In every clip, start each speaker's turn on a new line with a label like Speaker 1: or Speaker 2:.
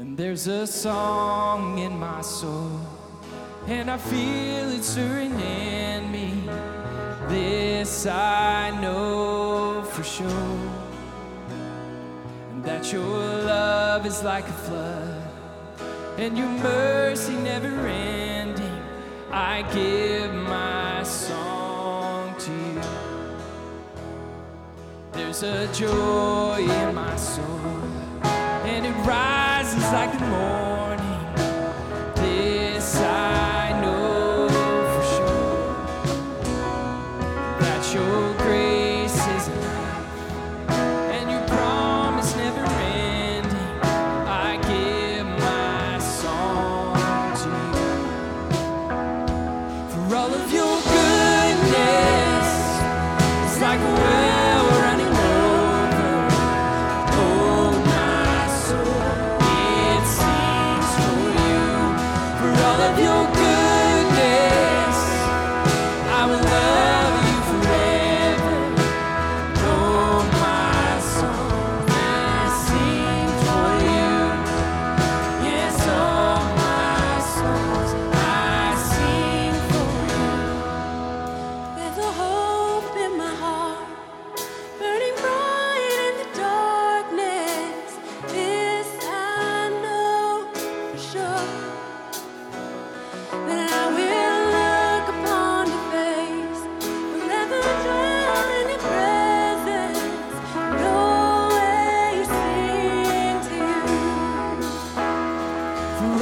Speaker 1: And there's a song in my soul, and I feel it stirring in me. This I know for sure, that your love is like a flood, and your mercy never ending. I give my song to you. There's a joy in my soul, and it rises like the morning.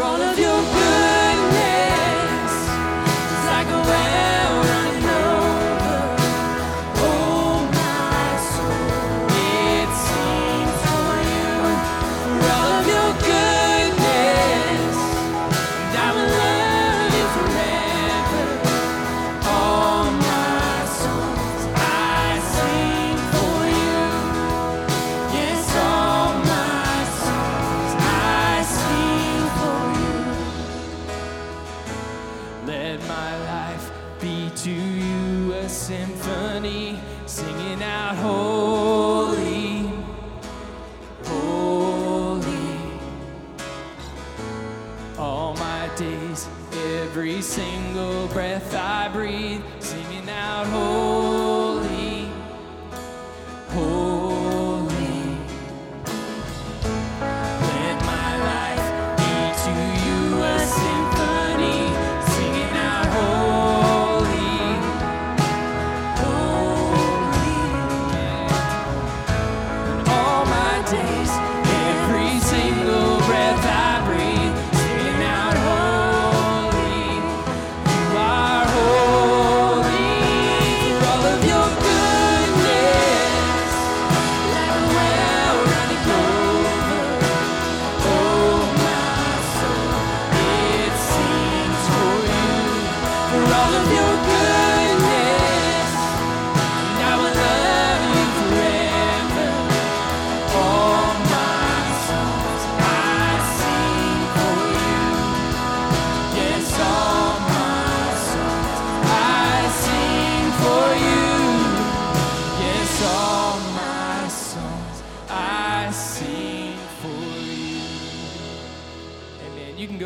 Speaker 1: All of your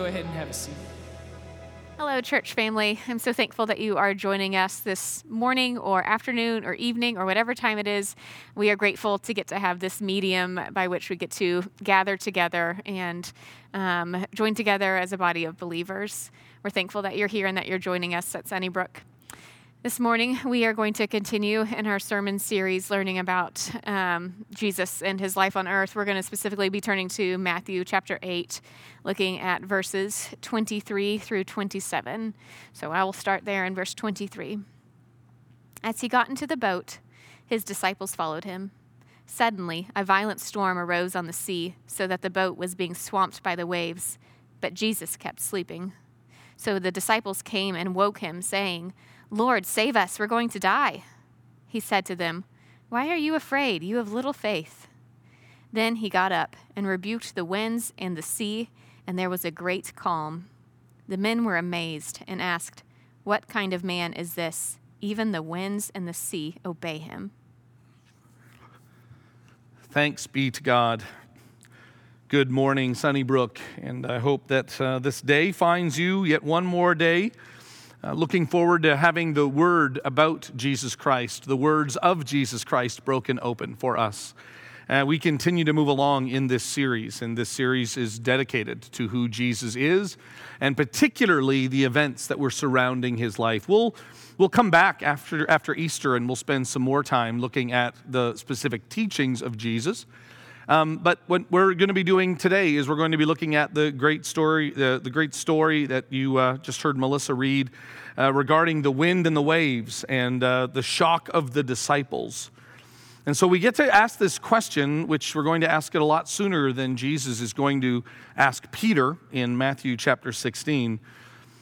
Speaker 1: go ahead and have a seat.
Speaker 2: Hello, church family. I'm so thankful that you are joining us this morning or afternoon or evening or whatever time it is. We are grateful to get to have this medium by which we get to gather together and um, join together as a body of believers. We're thankful that you're here and that you're joining us at Sunnybrook. This morning, we are going to continue in our sermon series learning about um, Jesus and his life on earth. We're going to specifically be turning to Matthew chapter 8, looking at verses 23 through 27. So I will start there in verse 23. As he got into the boat, his disciples followed him. Suddenly, a violent storm arose on the sea, so that the boat was being swamped by the waves, but Jesus kept sleeping. So the disciples came and woke him, saying, Lord, save us, we're going to die. He said to them, Why are you afraid? You have little faith. Then he got up and rebuked the winds and the sea, and there was a great calm. The men were amazed and asked, What kind of man is this? Even the winds and the sea obey him.
Speaker 3: Thanks be to God. Good morning, Sunnybrook, and I hope that uh, this day finds you yet one more day. Uh, looking forward to having the word about Jesus Christ, the words of Jesus Christ broken open for us. Uh, we continue to move along in this series, and this series is dedicated to who Jesus is, and particularly the events that were surrounding his life. We'll, we'll come back after, after Easter and we'll spend some more time looking at the specific teachings of Jesus. Um, but what we're going to be doing today is we're going to be looking at the great story, the, the great story that you uh, just heard Melissa read uh, regarding the wind and the waves and uh, the shock of the disciples. And so we get to ask this question, which we're going to ask it a lot sooner than Jesus is going to ask Peter in Matthew chapter 16.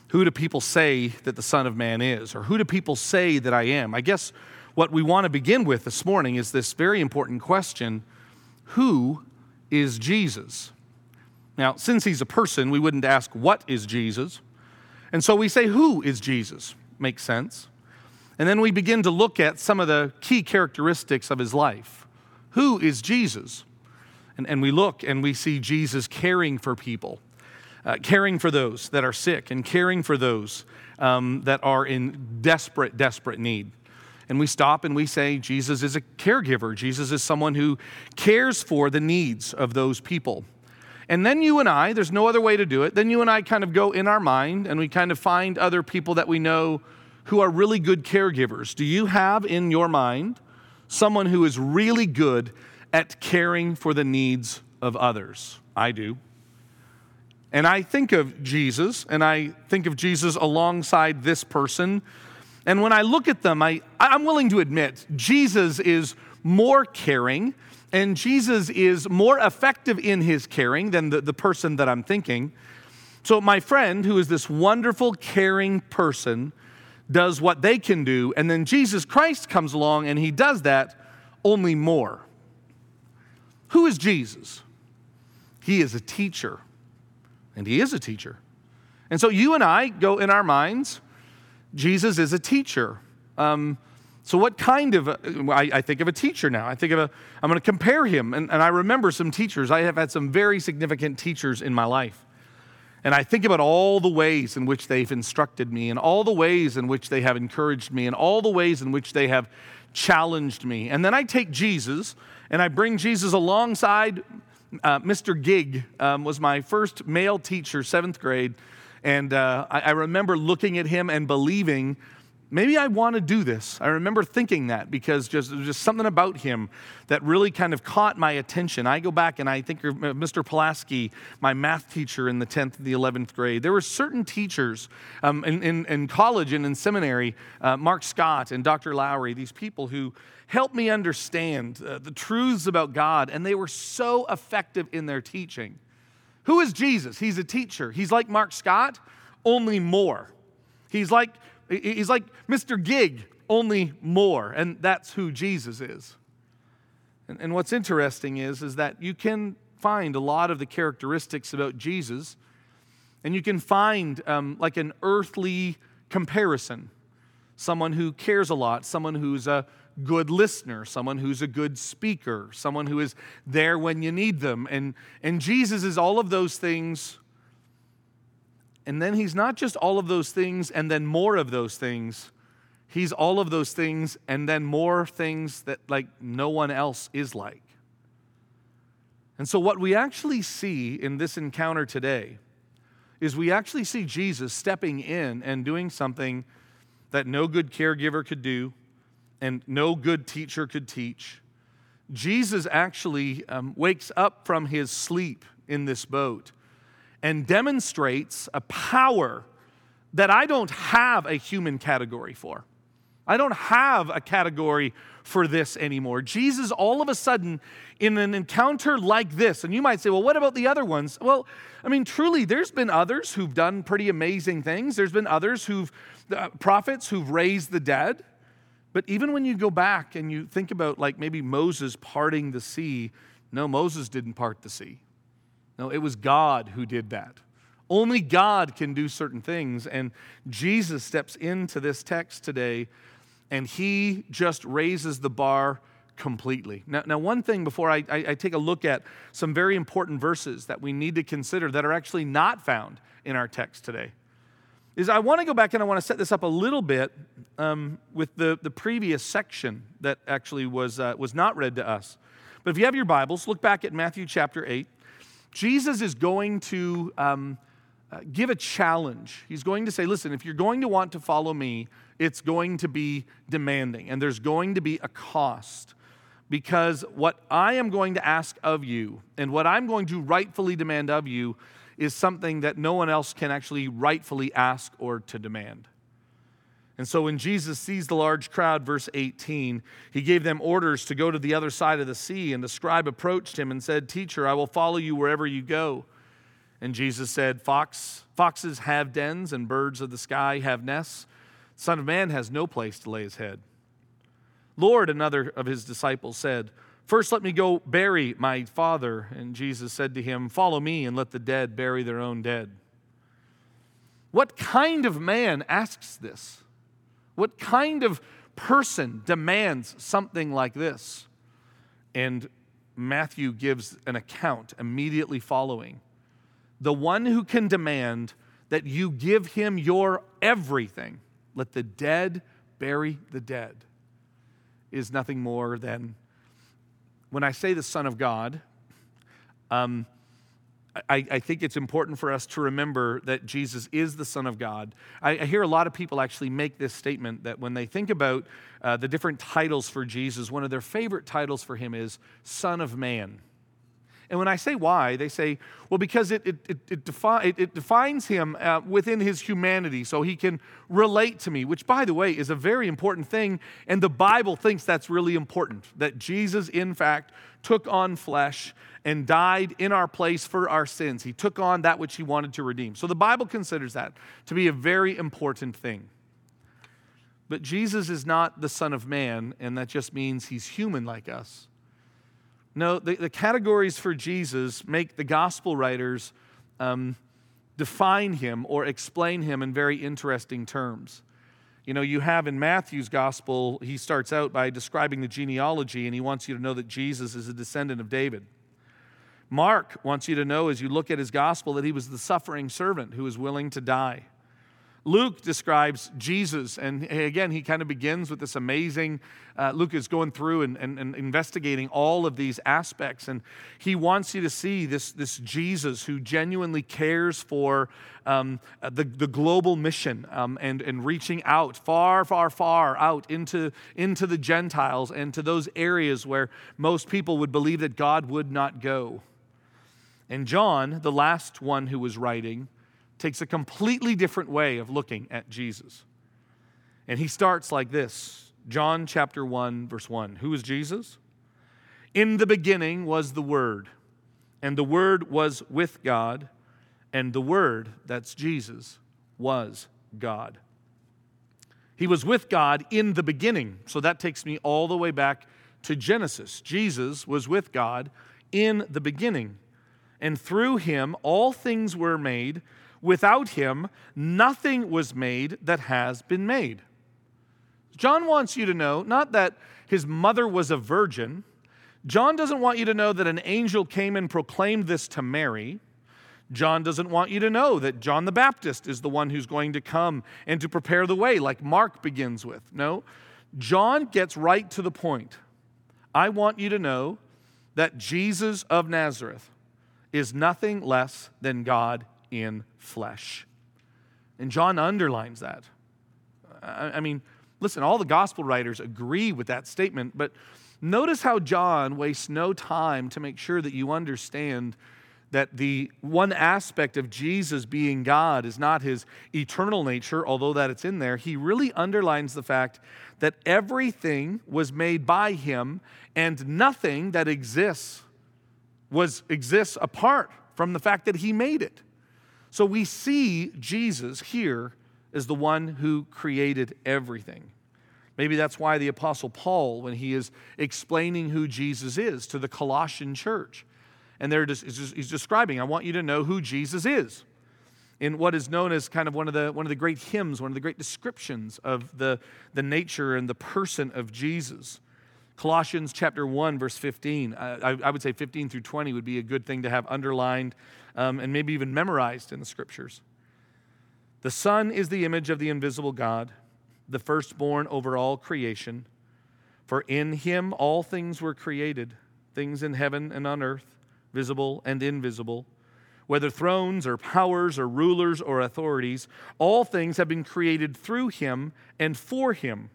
Speaker 3: Who do people say that the Son of Man is? Or who do people say that I am? I guess what we want to begin with this morning is this very important question who is Jesus? Now, since he's a person, we wouldn't ask, What is Jesus? And so we say, Who is Jesus? Makes sense. And then we begin to look at some of the key characteristics of his life. Who is Jesus? And, and we look and we see Jesus caring for people, uh, caring for those that are sick, and caring for those um, that are in desperate, desperate need and we stop and we say, Jesus is a caregiver. Jesus is someone who cares for the needs of those people. And then you and I, there's no other way to do it, then you and I kind of go in our mind and we kind of find other people that we know who are really good caregivers. Do you have in your mind someone who is really good at caring for the needs of others? I do. And I think of Jesus, and I think of Jesus alongside this person and when I look at them, I, I'm willing to admit Jesus is more caring and Jesus is more effective in his caring than the, the person that I'm thinking. So, my friend, who is this wonderful, caring person, does what they can do, and then Jesus Christ comes along and he does that only more. Who is Jesus? He is a teacher, and he is a teacher. And so, you and I go in our minds Jesus is a teacher. Um, so, what kind of, a, I, I, think of a teacher now. I think of a, I'm going to compare him. And, and I remember some teachers. I have had some very significant teachers in my life. And I think about all the ways in which they've instructed me, and all the ways in which they have encouraged me, and all the ways in which they have challenged me. And then I take Jesus and I bring Jesus alongside uh, Mr. Gig, um, was my first male teacher, seventh grade. And uh, I, I remember looking at him and believing maybe I want to do this. I remember thinking that because just, just something about him that really kind of caught my attention. I go back and I think of Mr. Pulaski, my math teacher in the 10th and the 11th grade. There were certain teachers um, in, in, in, college and in seminary, uh, Mark Scott and Dr. Lowry, these people who helped me understand uh, the truths about God, and they were so effective in their teaching. Who is Jesus? He's a teacher. He's like Mark Scott, only more. He's like, he's like Mr. Gig, only more. And that's who Jesus is. And, and what's interesting is, is that you can find a lot of the characteristics about Jesus, and you can find um, like an earthly comparison. Someone who cares a lot, someone who's a good listener, someone who's a good speaker, someone who is there when you need them. And, and Jesus is all of those things. And then he's not just all of those things and then more of those things. He's all of those things and then more things that like no one else is like. And so what we actually see in this encounter today is we actually see Jesus stepping in and doing something that no good caregiver could do, and no good teacher could teach. Jesus actually um, wakes up from his sleep in this boat and demonstrates a power that I don't have a human category for. I don't have a category for this anymore. Jesus, all of a sudden, in an encounter like this, and you might say, well, what about the other ones? Well, I mean, truly, there's been others who've done pretty amazing things. There's been others who've, uh, prophets who've raised the dead. But even when you go back and you think about, like, maybe Moses parting the sea, no, Moses didn't part the sea. No, it was God who did that. Only God can do certain things. And Jesus steps into this text today and he just raises the bar completely. Now, now, one thing before I, I, I take a look at some very important verses that we need to consider that are actually not found in our text today is I want to go back and I want to set this up a little bit um, with the, the previous section that actually was, uh, was not read to us. But if you have your Bibles, look back at Matthew chapter 8. Jesus is going to um, uh, give a challenge. He's going to say, listen, if you're going to want to follow me, it's going to be demanding, and there's going to be a cost. Because what I am going to ask of you, and what I'm going to rightfully demand of you, is something that no one else can actually rightfully ask or to demand. And so when Jesus sees the large crowd, verse 18, he gave them orders to go to the other side of the sea. And the scribe approached him and said, Teacher, I will follow you wherever you go. And Jesus said, Fox, Foxes have dens, and birds of the sky have nests. Son of Man has no place to lay his head. Lord, another of his disciples said, First, let me go bury my father. And Jesus said to him, Follow me and let the dead bury their own dead. What kind of man asks this? What kind of person demands something like this? And Matthew gives an account immediately following. The one who can demand that you give him your everything, let the dead bury the dead, is nothing more than when I say the Son of God, um, I, I, think it's important for us to remember that Jesus is the Son of God. I, I hear a lot of people actually make this statement that when they think about uh, the different titles for Jesus, one of their favorite titles for him is Son of Man. And when I say why, they say, well, because it, it, it, it, defi- it defines him uh, within his humanity so he can relate to me, which, by the way, is a very important thing. And the Bible thinks that's really important that Jesus, in fact, took on flesh and died in our place for our sins. He took on that which he wanted to redeem. So the Bible considers that to be a very important thing. But Jesus is not the Son of Man, and that just means he's human like us. No, the, the categories for Jesus make the gospel writers um, define him or explain him in very interesting terms. You know, you have in Matthew's gospel, he starts out by describing the genealogy and he wants you to know that Jesus is a descendant of David. Mark wants you to know as you look at his gospel that he was the suffering servant who was willing to die. Luke describes Jesus, and again, he kind of begins with this amazing. Uh, Luke is going through and, and, and, investigating all of these aspects, and he wants you to see this, this Jesus who genuinely cares for um, the, the global mission um, and, and reaching out far, far, far out into, into the Gentiles and to those areas where most people would believe that God would not go. And John, the last one who was writing, takes a completely different way of looking at Jesus. And he starts like this John chapter 1, verse 1. Who is Jesus? In the beginning was the Word, and the Word was with God, and the Word, that's Jesus, was God. He was with God in the beginning. So that takes me all the way back to Genesis. Jesus was with God in the beginning. And through him, all things were made. Without him, nothing was made that has been made. John wants you to know not that his mother was a virgin. John doesn't want you to know that an angel came and proclaimed this to Mary. John doesn't want you to know that John the Baptist is the one who's going to come and to prepare the way, like Mark begins with. No, John gets right to the point. I want you to know that Jesus of Nazareth is nothing less than God in flesh. And John underlines that. I mean, listen, all the gospel writers agree with that statement, but notice how John wastes no time to make sure that you understand that the one aspect of Jesus being God is not his eternal nature, although that it's in there. He really underlines the fact that everything was made by him and nothing that exists was exists apart from the fact that he made it. So we see Jesus here as the one who created everything. Maybe that's why the Apostle Paul, when he is explaining who Jesus is to the Colossian church, and they're just, he's describing, I want you to know who Jesus is. In what is known as kind of one of the, one of the great hymns, one of the great descriptions of the, the nature and the person of Jesus. Colossians chapter 1, verse 15. Uh, I, I, would say 15 through 20 would be a good thing to have underlined um, and maybe even memorized in the scriptures. The Son is the image of the invisible God, the firstborn over all creation. For in him all things were created, things in heaven and on earth, visible and invisible. Whether thrones or powers or rulers or authorities, all things have been created through him and for him.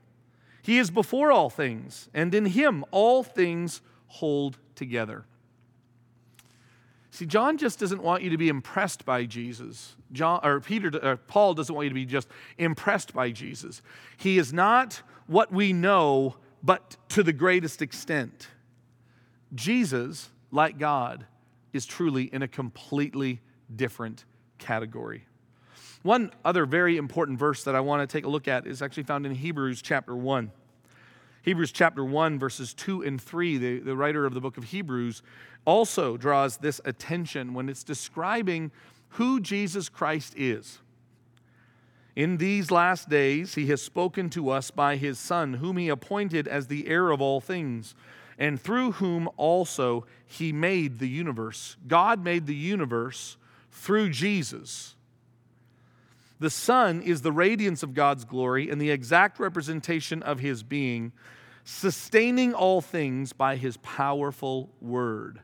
Speaker 3: He is before all things, and in him all things hold together. See, John just doesn't want you to be impressed by Jesus. John or Peter or Paul doesn't want you to be just impressed by Jesus. He is not what we know, but to the greatest extent. Jesus, like God, is truly in a completely different category. One other very important verse that I want to take a look at is actually found in Hebrews chapter 1. Hebrews chapter 1, verses 2 and 3, the, the writer of the book of Hebrews also draws this attention when it's describing who Jesus Christ is. In these last days, he has spoken to us by his Son, whom he appointed as the heir of all things, and through whom also he made the universe. God made the universe through Jesus. The Son is the radiance of God's glory and the exact representation of his being, sustaining all things by his powerful word.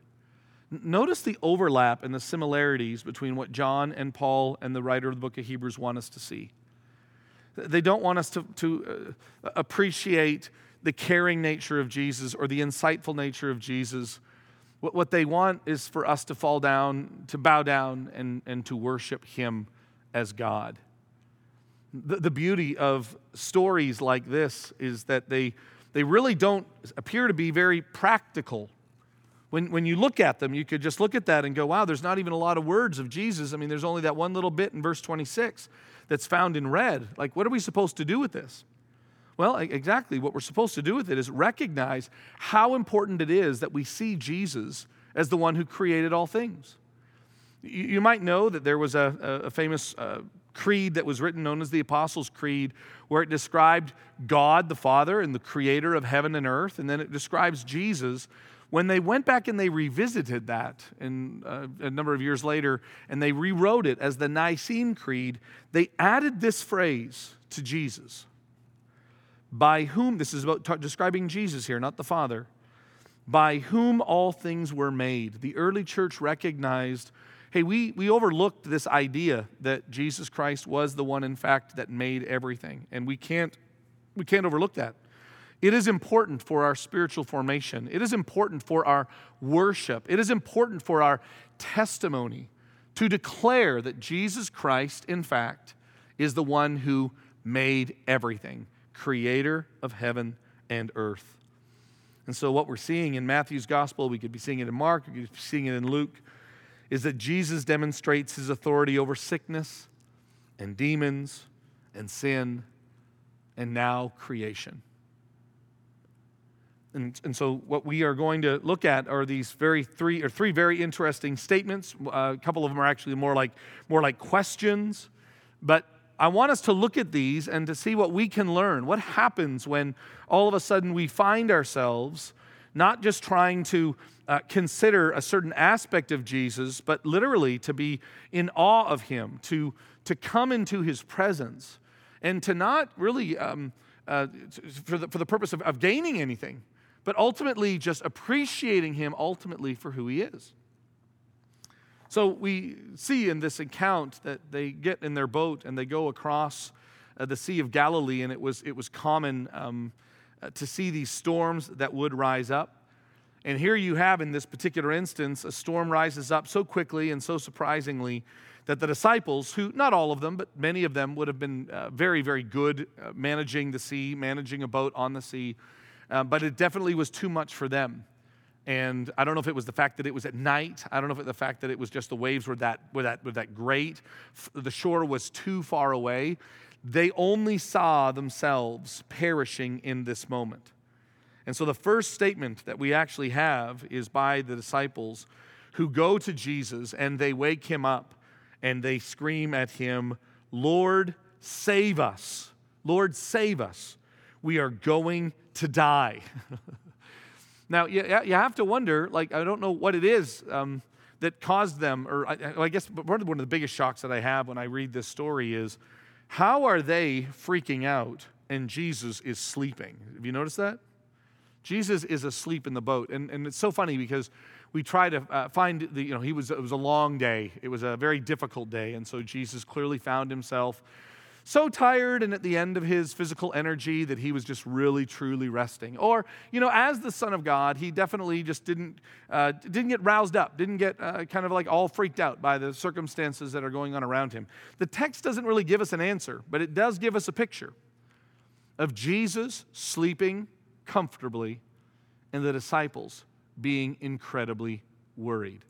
Speaker 3: Notice the overlap and the similarities between what John and Paul and the writer of the book of Hebrews want us to see. They don't want us to, to uh, appreciate the caring nature of Jesus or the insightful nature of Jesus. What, what they want is for us to fall down, to bow down, and, and to worship Him as God. The, the beauty of stories like this is that they, they really don't appear to be very practical. When, when you look at them, you could just look at that and go, wow, there's not even a lot of words of Jesus. I mean, there's only that one little bit in verse 26 that's found in red. Like, what are we supposed to do with this? Well, exactly. What we're supposed to do with it is recognize how important it is that we see Jesus as the one who created all things. You, might know that there was a, a famous uh, creed that was written known as the Apostles' Creed, where it described God the Father and the creator of heaven and earth, and then it describes Jesus. When they went back and they revisited that in, uh, a number of years later and they rewrote it as the Nicene Creed, they added this phrase to Jesus By whom, this is about t- describing Jesus here, not the Father, by whom all things were made. The early church recognized hey, we, we overlooked this idea that Jesus Christ was the one, in fact, that made everything. And we can't, we can't overlook that. It is important for our spiritual formation. It is important for our worship. It is important for our testimony to declare that Jesus Christ, in fact, is the one who made everything, creator of heaven and earth. And so, what we're seeing in Matthew's gospel, we could be seeing it in Mark, we could be seeing it in Luke, is that Jesus demonstrates his authority over sickness and demons and sin and now creation. And, and so, what we are going to look at are these very three or three very interesting statements. Uh, a couple of them are actually more like more like questions, but I want us to look at these and to see what we can learn. What happens when all of a sudden we find ourselves not just trying to uh, consider a certain aspect of Jesus, but literally to be in awe of him, to, to come into his presence, and to not really um, uh, for, the, for the purpose of, of gaining anything, but ultimately just appreciating him ultimately for who he is. So we see in this account that they get in their boat and they go across uh, the Sea of Galilee, and it was, it was common um, uh, to see these storms that would rise up. And here you have, in this particular instance, a storm rises up so quickly and so surprisingly that the disciples, who, not all of them, but many of them, would have been uh, very, very good managing the sea, managing a boat on the sea, uh, but it definitely was too much for them. And I don't know if it was the fact that it was at night. I don't know if it the fact that it was just the waves were that, were that, were that great. The shore was too far away. They only saw themselves perishing in this moment. And so the first statement that we actually have is by the disciples who go to Jesus and they wake him up and they scream at him, Lord, save us. Lord, save us. We are going to die. Now, you, you have to wonder, like, I don't know what it is um, that caused them, or I, I guess one of the biggest shocks that I have when I read this story is how are they freaking out and Jesus is sleeping? Have you noticed that? Jesus is asleep in the boat. And, and it's so funny because we try to uh, find the, you know, he was, it was a long day. It was a very difficult day. And so Jesus clearly found himself so tired and at the end of his physical energy that he was just really truly resting. Or you know as the son of god he definitely just didn't uh, didn't get roused up didn't get uh, kind of like all freaked out by the circumstances that are going on around him. The text doesn't really give us an answer but it does give us a picture of jesus sleeping comfortably and the disciples being incredibly worried.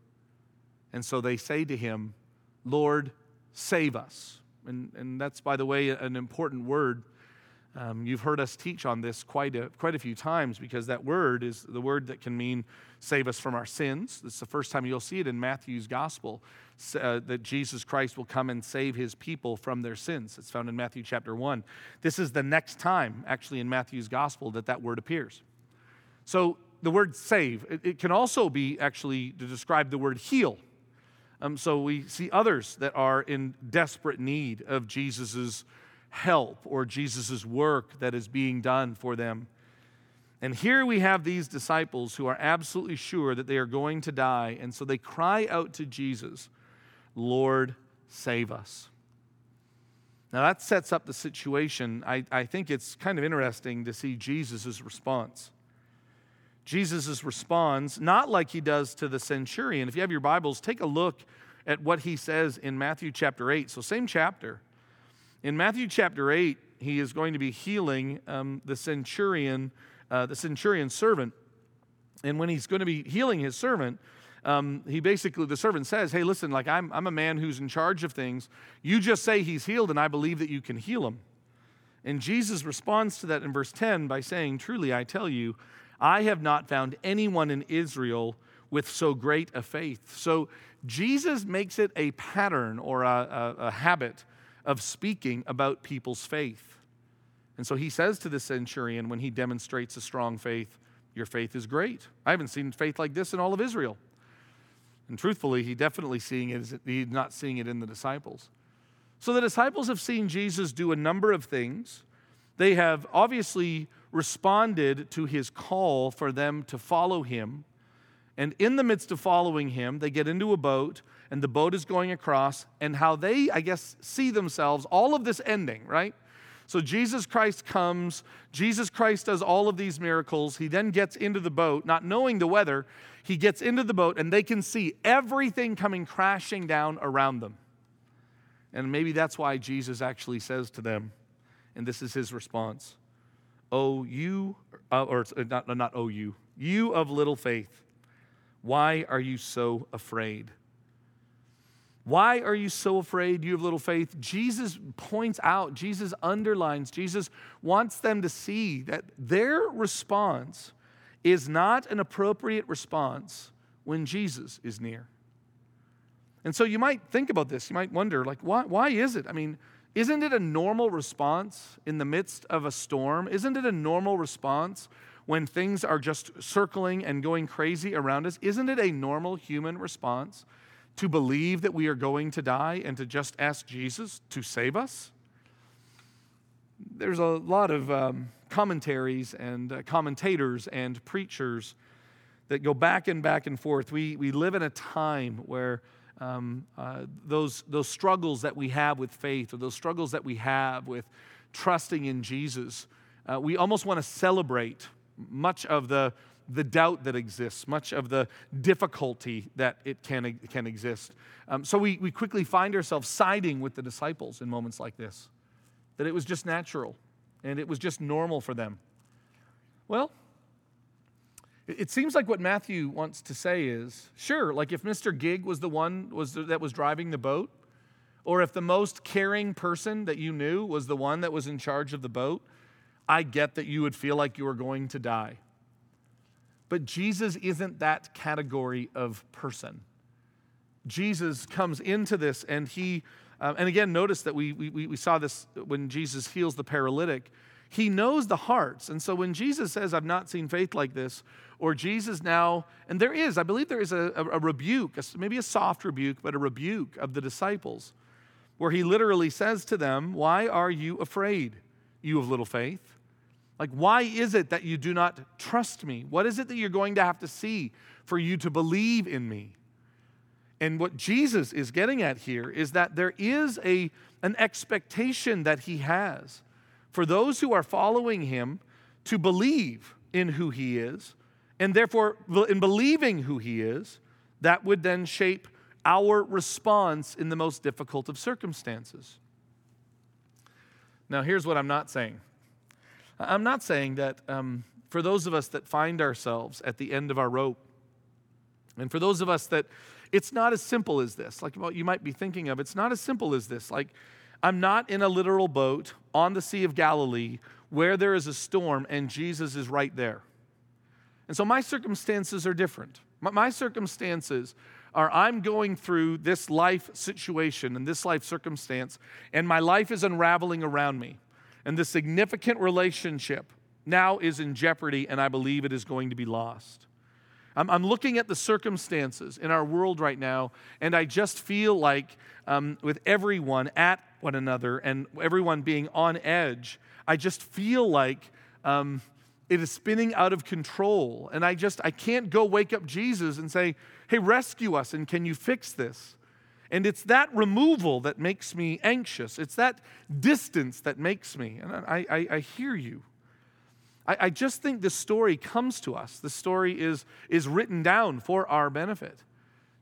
Speaker 3: And so they say to him lord save us and, and that's, by the way, an important word. Um, you've heard us teach on this quite a, quite a few times because that word is the word that can mean save us from our sins. Is the first time you'll see it in Matthew's gospel uh, that Jesus Christ will come and save his people from their sins. It's found in Matthew chapter 1. This is the next time, actually, in Matthew's gospel that that word appears. So the word save, it, it can also be actually to describe the word heal. Um, so we see others that are in desperate need of Jesus' help or Jesus' work that is being done for them. And here we have these disciples who are absolutely sure that they are going to die. And so they cry out to Jesus, Lord, save us. Now that sets up the situation. I, I think it's kind of interesting to see Jesus' response. Jesus responds not like he does to the centurion. If you have your Bibles, take a look at what he says in Matthew chapter 8. So, same chapter. In Matthew chapter 8, he is going to be healing um, the centurion, uh, the centurion servant. And when he's going to be healing his servant, um, he basically, the servant says, Hey, listen, like I'm, I'm a man who's in charge of things. You just say he's healed, and I believe that you can heal him. And Jesus responds to that in verse 10 by saying, Truly, I tell you, I have not found anyone in Israel with so great a faith. So Jesus makes it a pattern or a, a, a habit of speaking about people's faith. And so he says to the centurion when he demonstrates a strong faith, Your faith is great. I haven't seen faith like this in all of Israel. And truthfully, he definitely seeing it, he's not seeing it in the disciples. So the disciples have seen Jesus do a number of things. They have obviously responded to his call for them to follow him. And in the midst of following him, they get into a boat, and the boat is going across, and how they, I guess, see themselves, all of this ending, right? So Jesus Christ comes, Jesus Christ does all of these miracles. He then gets into the boat, not knowing the weather. He gets into the boat, and they can see everything coming crashing down around them. And maybe that's why Jesus actually says to them, and this is his response Oh, you, uh, or uh, not, not oh, you, you of little faith, why are you so afraid? Why are you so afraid, you have little faith? Jesus points out, Jesus underlines, Jesus wants them to see that their response is not an appropriate response when Jesus is near. And so you might think about this. You might wonder, like, why, why is it? I mean, isn't it a normal response in the midst of a storm? Isn't it a normal response when things are just circling and going crazy around us? Isn't it a normal human response to believe that we are going to die and to just ask Jesus to save us? There's a lot of um, commentaries and uh, commentators and preachers that go back and back and forth. We, we live in a time where um, uh, those, those struggles that we have with faith or those struggles that we have with trusting in Jesus, uh, we almost want to celebrate much of the, the doubt that exists, much of the difficulty that it can, can exist. Um, so we, we quickly find ourselves siding with the disciples in moments like this, that it was just natural and it was just normal for them. Well, it seems like what Matthew wants to say is sure, like if Mr. Gig was the one was the, that was driving the boat, or if the most caring person that you knew was the one that was in charge of the boat, I get that you would feel like you were going to die. But Jesus isn't that category of person. Jesus comes into this and he, uh, and again, notice that we, we, we saw this when Jesus heals the paralytic. He knows the hearts. And so when Jesus says, I've not seen faith like this, or Jesus now, and there is, I believe there is a, a, a rebuke, a- maybe a soft rebuke, but a rebuke of the disciples, where he literally says to them, Why are you afraid, you of little faith? Like, why is it that you do not trust me? What is it that you're going to have to see for you to believe in me? And what Jesus is getting at here is that there is a, an expectation that he has for those who are following him to believe in who he is. And therefore, in believing who he is, that would then shape our response in the most difficult of circumstances. Now, here's what I'm not saying I'm not saying that um, for those of us that find ourselves at the end of our rope, and for those of us that it's not as simple as this, like what you might be thinking of, it's not as simple as this. Like, I'm not in a literal boat on the Sea of Galilee where there is a storm and Jesus is right there. And so my circumstances are different. My, circumstances are I'm going through this life situation and this life circumstance, and my life is unraveling around me. And the significant relationship now is in jeopardy, and I believe it is going to be lost. I'm, I'm looking at the circumstances in our world right now, and I just feel like um, with everyone at one another and everyone being on edge, I just feel like um, it is spinning out of control. And I just, I can't go wake up Jesus and say, hey, rescue us, and can you fix this? And it's that removal that makes me anxious. It's that distance that makes me. And I, I, I hear you. I, I just think this story comes to us. The story is, is written down for our benefit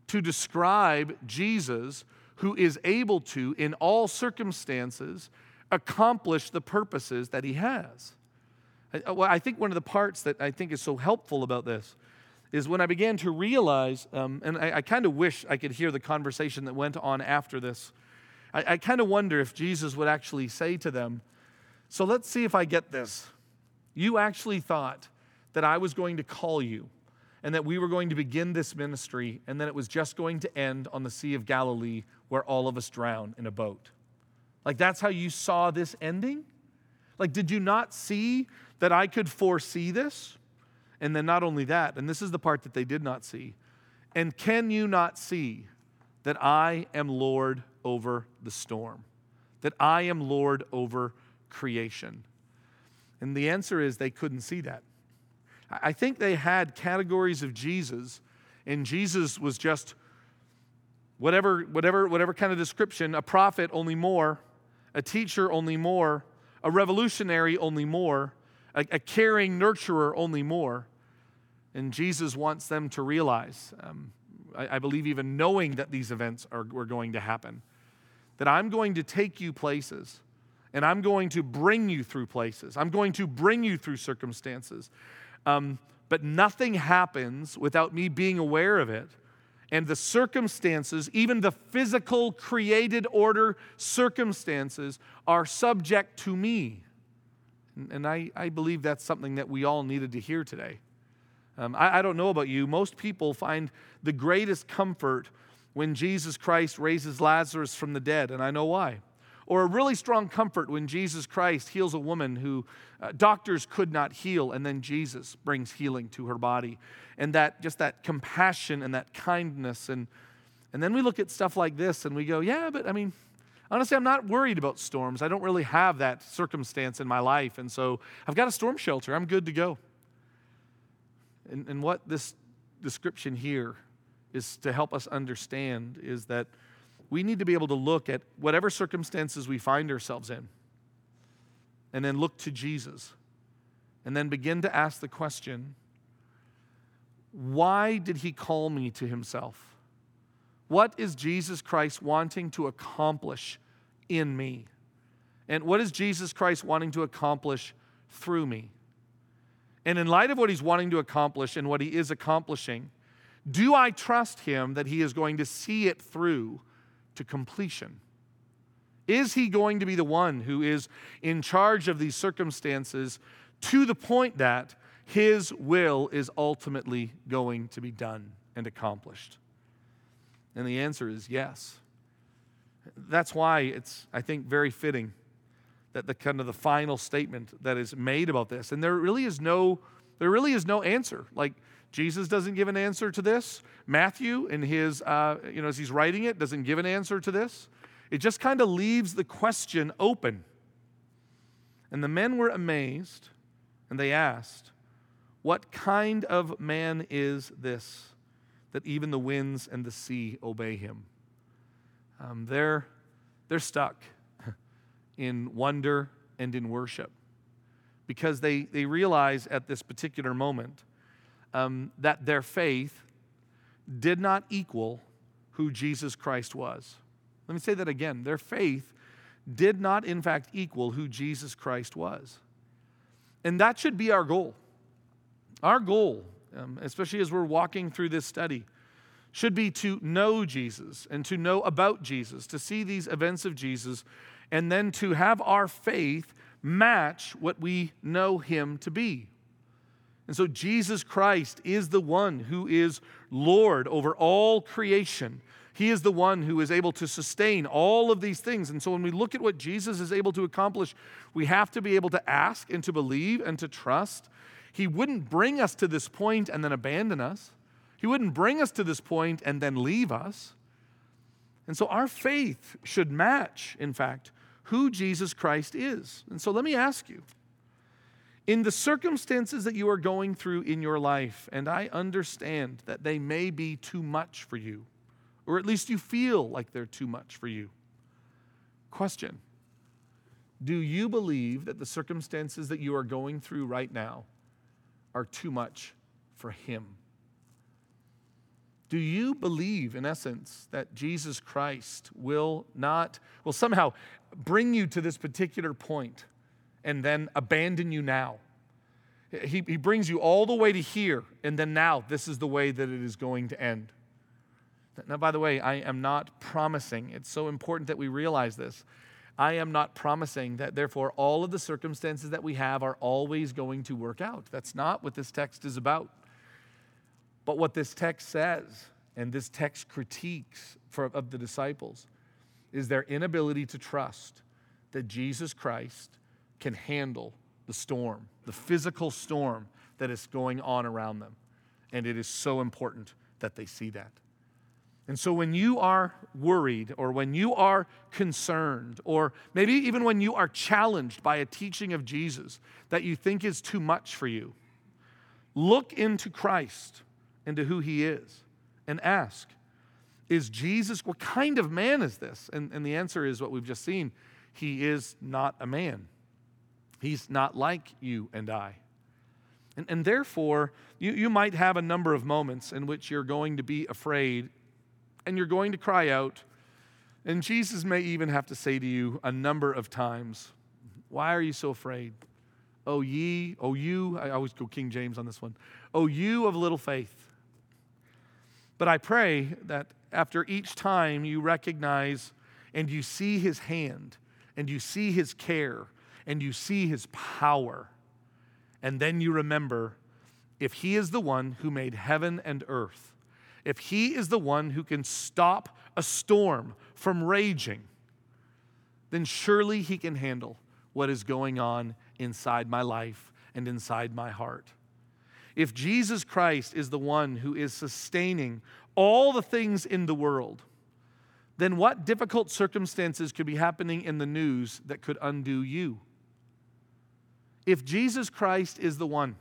Speaker 3: to describe Jesus who is able to, in all circumstances, accomplish the purposes that he has. I, well, I think one of the parts that I think is so helpful about this is when I began to realize, um, and I, I kind of wish I could hear the conversation that went on after this. I, I kind of wonder if Jesus would actually say to them, So let's see if I get this. You actually thought that I was going to call you and that we were going to begin this ministry and then it was just going to end on the Sea of Galilee where all of us drown in a boat. Like that's how you saw this ending? Like, did you not see that I could foresee this? And then, not only that, and this is the part that they did not see, and can you not see that I am Lord over the storm? That I am Lord over creation? And the answer is they couldn't see that. I think they had categories of Jesus, and Jesus was just whatever, whatever, whatever kind of description a prophet, only more, a teacher, only more, a revolutionary, only more, a, a caring nurturer, only more. And Jesus wants them to realize, um, I, I, believe, even knowing that these events are, are going to happen, that I'm going to take you places and I'm going to bring you through places. I'm going to bring you through circumstances. Um, but nothing happens without me being aware of it. And the circumstances, even the physical created order circumstances, are subject to me. And, I, I believe that's something that we all needed to hear today. Um, I, I don't know about you. Most people find the greatest comfort when Jesus Christ raises Lazarus from the dead, and I know why or a really strong comfort when Jesus Christ heals a woman who uh, doctors could not heal, and then Jesus brings healing to her body. And that just that compassion and that kindness. And, and then we look at stuff like this and we go, yeah, but I mean, honestly, I'm not worried about storms. I don't really have that circumstance in my life. And so I've got a storm shelter. I'm good to go. And, and what this description here is to help us understand is that we need to be able to look at whatever circumstances we find ourselves in and then look to Jesus and then begin to ask the question why did he call me to himself? What is Jesus Christ wanting to accomplish in me? And what is Jesus Christ wanting to accomplish through me? And in light of what he's wanting to accomplish and what he is accomplishing, do I trust him that he is going to see it through to completion? Is he going to be the one who is in charge of these circumstances to the point that his will is ultimately going to be done and accomplished? And the answer is yes. That's why it's, I think, very fitting that the kind of the final statement that is made about this, and there really is no There really is no answer. Like, Jesus doesn't give an answer to this. Matthew, in his, uh, you know, as he's writing it, doesn't give an answer to this. It just kind of leaves the question open. And the men were amazed, and they asked, What kind of man is this that even the winds and the sea obey him? Um, they're, they're stuck in wonder and in worship because they, they realize at this particular moment um, that their faith did not equal who Jesus Christ was. Let me say that again. Their faith did not, in fact, equal who Jesus Christ was. And that should be our goal. Our goal, um, especially as we're walking through this study, should be to know Jesus and to know about Jesus, to see these events of Jesus, and then to have our faith match what we know him to be. And so Jesus Christ is the one who is Lord over all creation. He is the one who is able to sustain all of these things. And so when we look at what Jesus is able to accomplish, we have to be able to ask and to believe and to trust. He wouldn't bring us to this point and then abandon us. He wouldn't bring us to this point and then leave us. And so our faith should match, in fact, who Jesus Christ is. And so let me ask you in the circumstances that you are going through in your life, and I understand that they may be too much for you, or at least you feel like they're too much for you. Question Do you believe that the circumstances that you are going through right now are too much for Him? Do you believe, in essence, that Jesus Christ will not, will somehow bring you to this particular point and then abandon you now? He, he brings you all the way to here, and then now this is the way that it is going to end. Now, by the way, I am not promising, it's so important that we realize this. I am not promising that, therefore, all of the circumstances that we have are always going to work out. That's not what this text is about. But what this text says, and this text critiques for, of the disciples, is their inability to trust that Jesus Christ can handle the storm, the physical storm that is going on around them. And it is so important that they see that. And so, when you are worried, or when you are concerned, or maybe even when you are challenged by a teaching of Jesus that you think is too much for you, look into Christ into who he is and ask, is Jesus, what kind of man is this? And, and the answer is what we've just seen he is not a man, he's not like you and I. And, and therefore, you, you might have a number of moments in which you're going to be afraid and you're going to cry out. And Jesus may even have to say to you a number of times, Why are you so afraid? Oh, ye, oh, you, I always go King James on this one. Oh, you of little faith. But I pray that after each time you recognize and you see his hand and you see his care and you see his power, and then you remember if he is the one who made heaven and earth, if he is the one who can stop a storm from raging, then surely he can handle what is going on inside my life and inside my heart if Jesus Christ is the one who is sustaining all the things in the world, then what difficult circumstances could be happening in the news that could undo you? If Jesus Christ is the one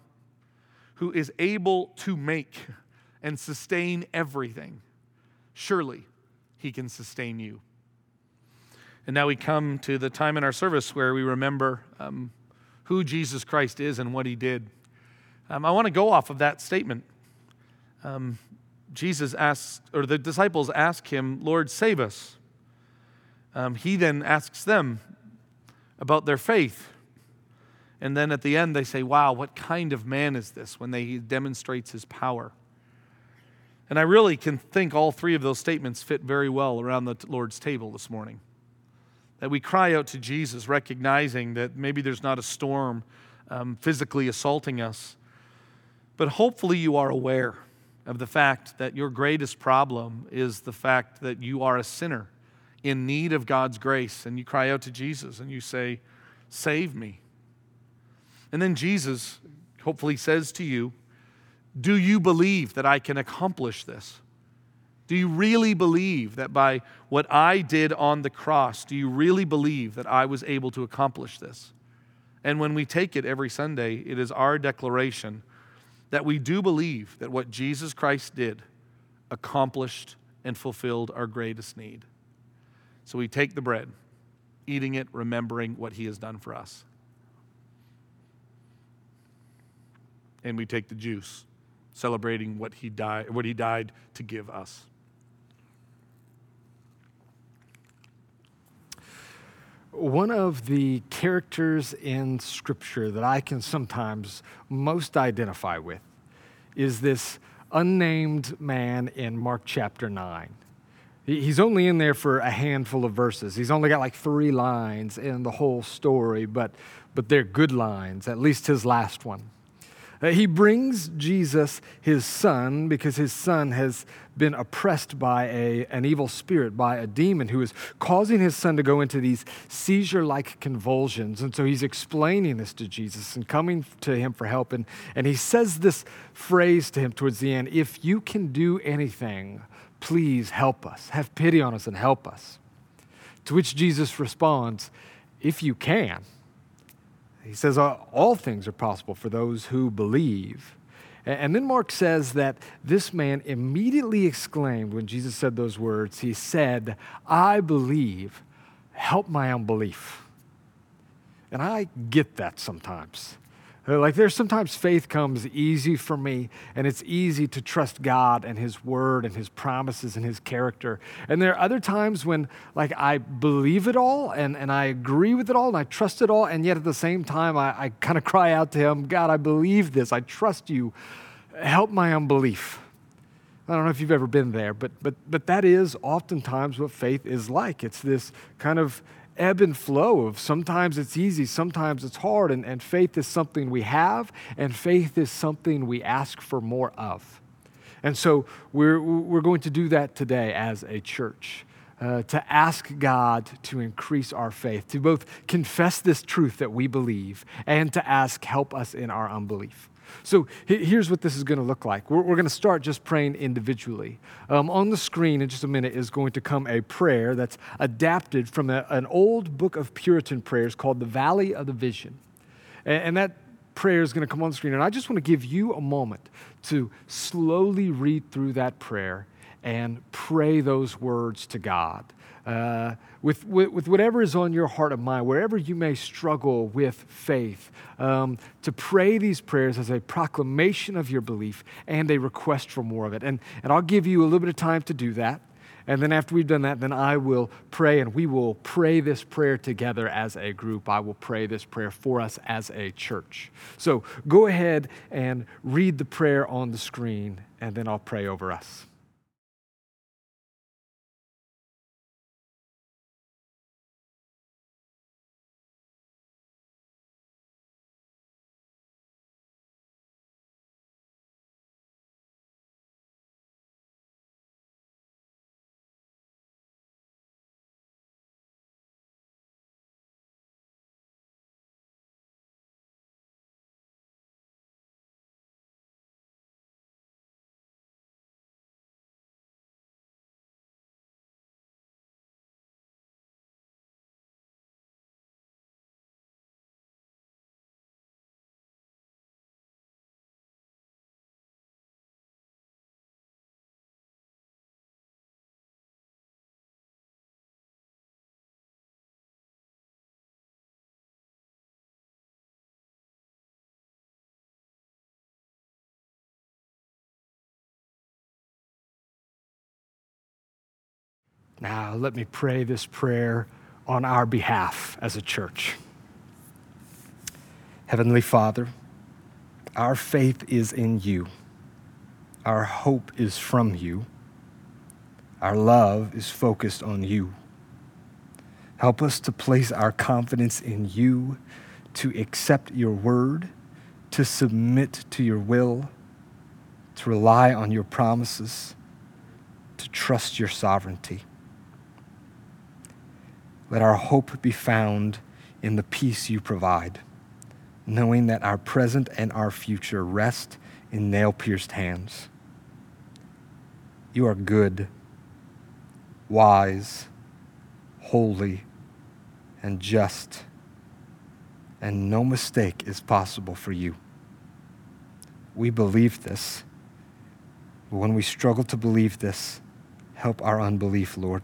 Speaker 3: who is able to make and sustain everything, surely he can sustain you. And now we come to the time in our service where we remember um, who Jesus Christ is and what he did. Um, I want to go off of that statement. Um, Jesus asks, or the disciples ask him, Lord, save us. Um, he then asks them about their faith. And then at the end, they say, Wow, what kind of man is this when they, he demonstrates his power? And I really can think all three of those statements fit very well around the Lord's table this morning. That we cry out to Jesus, recognizing that maybe there's not a storm um, physically assaulting us, but hopefully, you are aware of the fact that your greatest problem is the fact that you are a sinner in need of God's grace. And you cry out to Jesus and you say, Save me. And then Jesus, hopefully says to you, Do you believe that I can accomplish this? Do you really believe that by what I did on the cross, do you really believe that I was able to accomplish this? And when we take it every Sunday, it is our declaration that we do believe that what Jesus Christ did accomplished and fulfilled our greatest need. So we take the bread, eating it, remembering what he has done for us. And we take the juice, celebrating what he died, what he died to give us.
Speaker 4: One of the characters in Scripture that I can sometimes most identify with is this unnamed man in Mark chapter 9. He's only in there for a handful of verses. He's only got like three lines in the whole story, but, but they're good lines, at least his last one. Uh, he brings Jesus his son because his son has been oppressed by a, an evil spirit, by a demon who is causing his son to go into these seizure like convulsions. And so he's explaining this to Jesus and coming to him for help. And, and he says this phrase to him towards the end If you can do anything, please help us. Have pity on us and help us. To which Jesus responds, If you can. He says, All things are possible for those who believe. And then Mark says that this man immediately exclaimed when Jesus said those words, He said, I believe, help my unbelief. And I get that sometimes. Like there's sometimes faith comes easy for me, and it's easy to trust God and His Word and His promises and His character. And there are other times when like I believe it all and, and I agree with it all and I trust it all, and yet at the same time I, I kind of cry out to Him, God, I believe this, I trust you. Help my unbelief. I don't know if you've ever been there, but but but that is oftentimes what faith is like. It's this kind of ebb and flow of sometimes it's easy, sometimes it's hard, and, and faith is something we have, and faith is something we ask for more of. And so we're, we're going to do that today as a church. Uh, to ask God to increase our faith, to both confess this truth that we believe and to ask, help us in our unbelief. So here's what this is going to look like. We're, we're going to start just praying individually. Um, on the screen in just a minute is going to come a prayer that's adapted from a, an old book of Puritan prayers called the Valley of the Vision. And, and that prayer is going to come on the screen. And I just want to give you a moment to slowly read through that prayer and pray those words to God. Uh, with, with, with, whatever is on your heart and mind, wherever you may struggle with faith, um, to pray these prayers as a proclamation of your belief and a request for more of it. And, and I'll give you a little bit of time to do that. And then after we've done that, then I will pray and we will pray this prayer together as a group. I will pray this prayer for us as a church. So go ahead and read the prayer on the screen, and then I'll pray over us. Now, let me pray this prayer on our behalf as a church. Heavenly Father, our faith is in you, our hope is from you, our love is focused on you. Help us to place our confidence in you, to accept your word, to submit to your will, to rely on your promises, to trust your sovereignty. Let our hope be found in the peace you provide, knowing that our present and our future rest in nail pierced hands. You are good, wise, holy, and just, and no mistake is possible for you. We believe this, but when we struggle to believe this, help our unbelief, Lord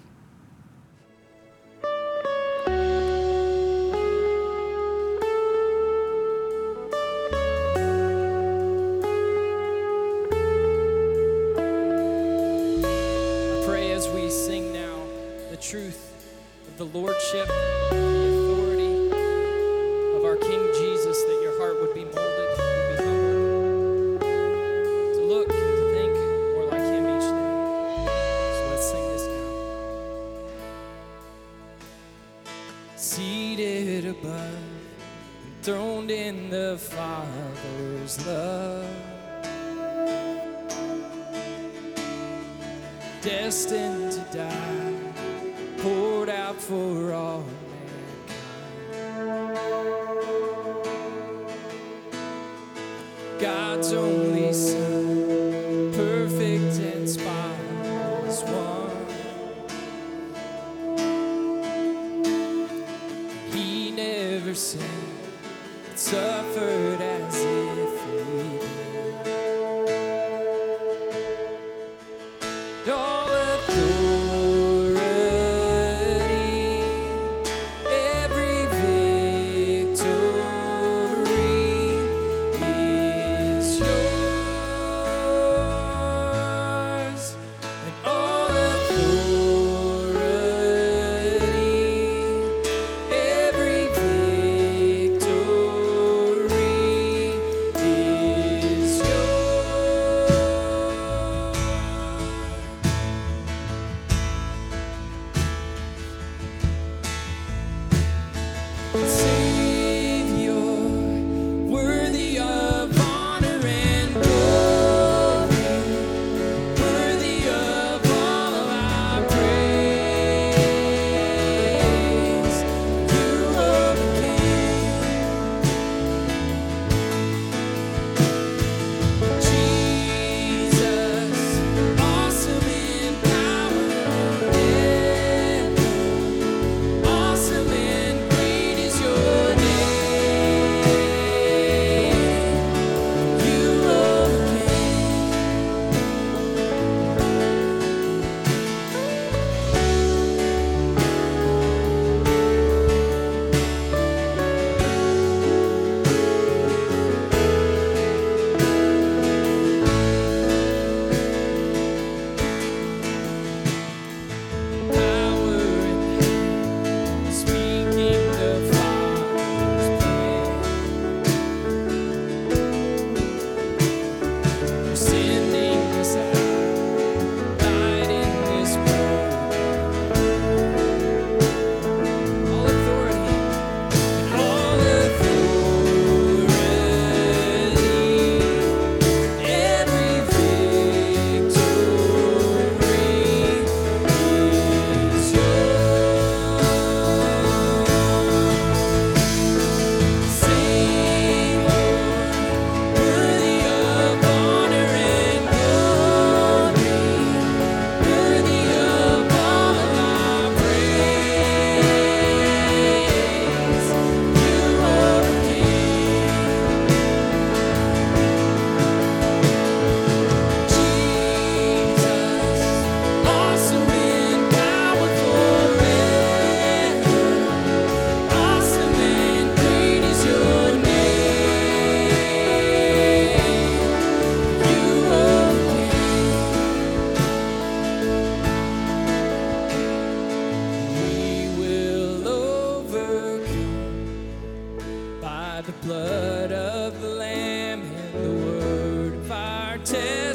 Speaker 1: in the Father's love. Destined to die, poured out for all mankind. God's own.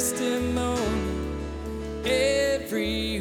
Speaker 1: testimony every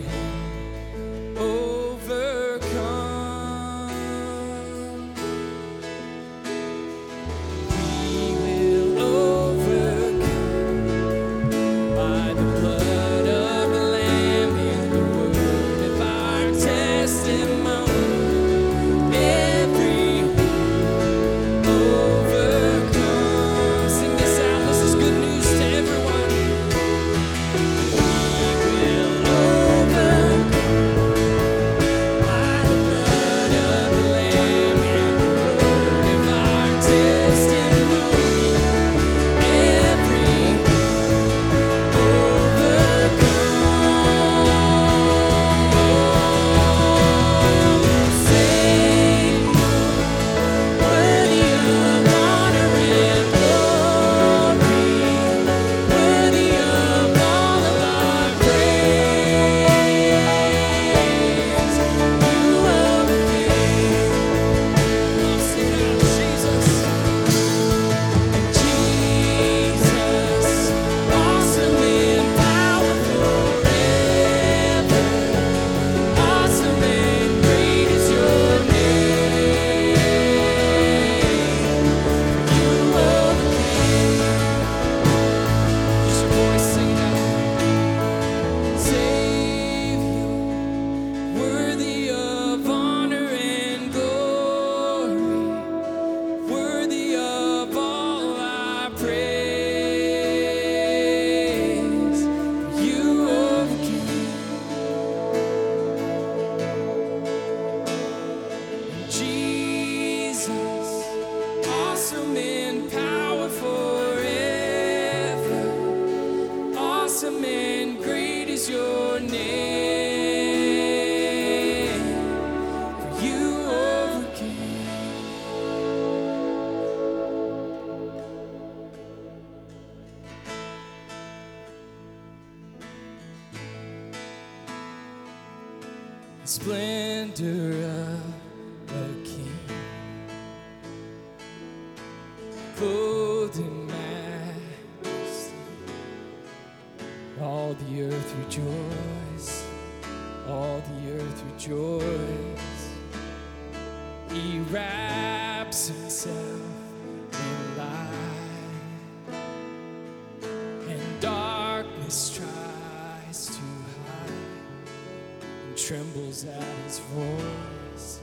Speaker 1: trembles at his voice,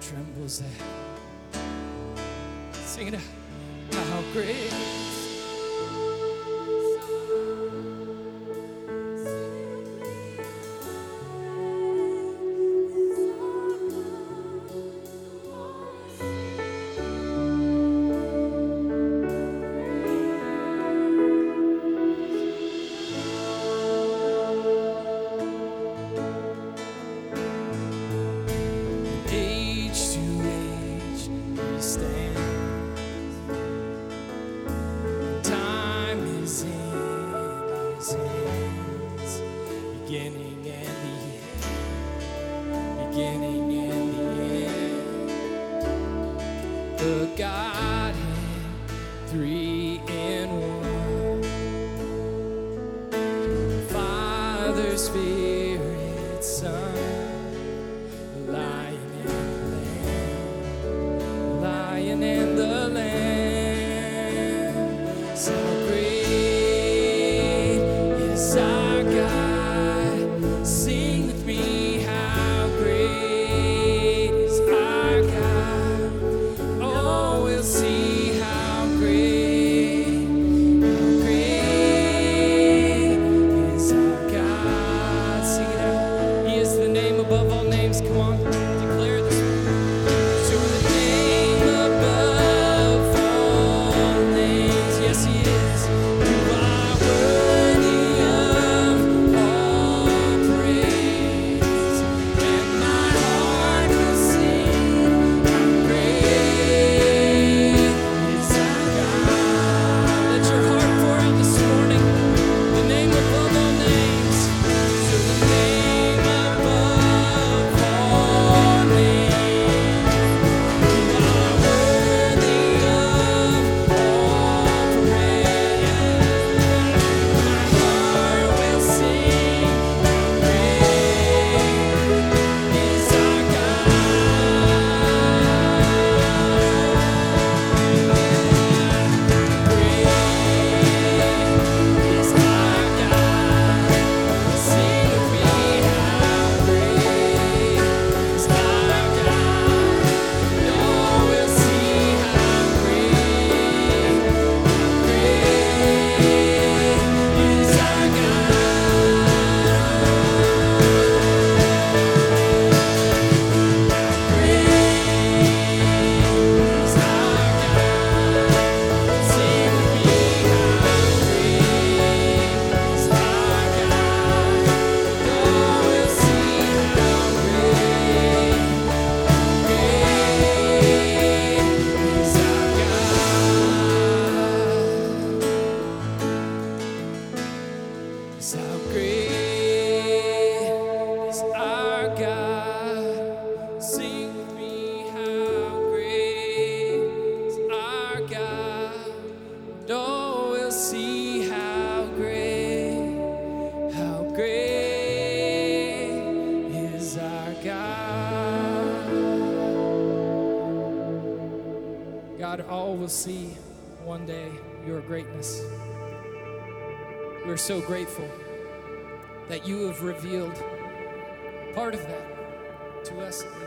Speaker 1: trembles at. Sing it out. How great. beginning and the end. The Godhead, three.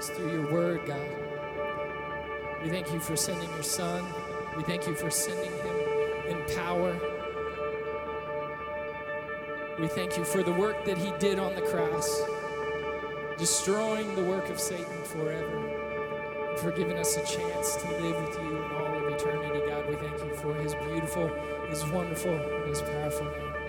Speaker 1: through your word, God. We thank you for sending your son. We thank you for sending him in power. We thank you for the work that he did on the cross, destroying the work of Satan forever, for giving us a chance to live with you in all of eternity. God, we thank you for his beautiful, his wonderful, his powerful name.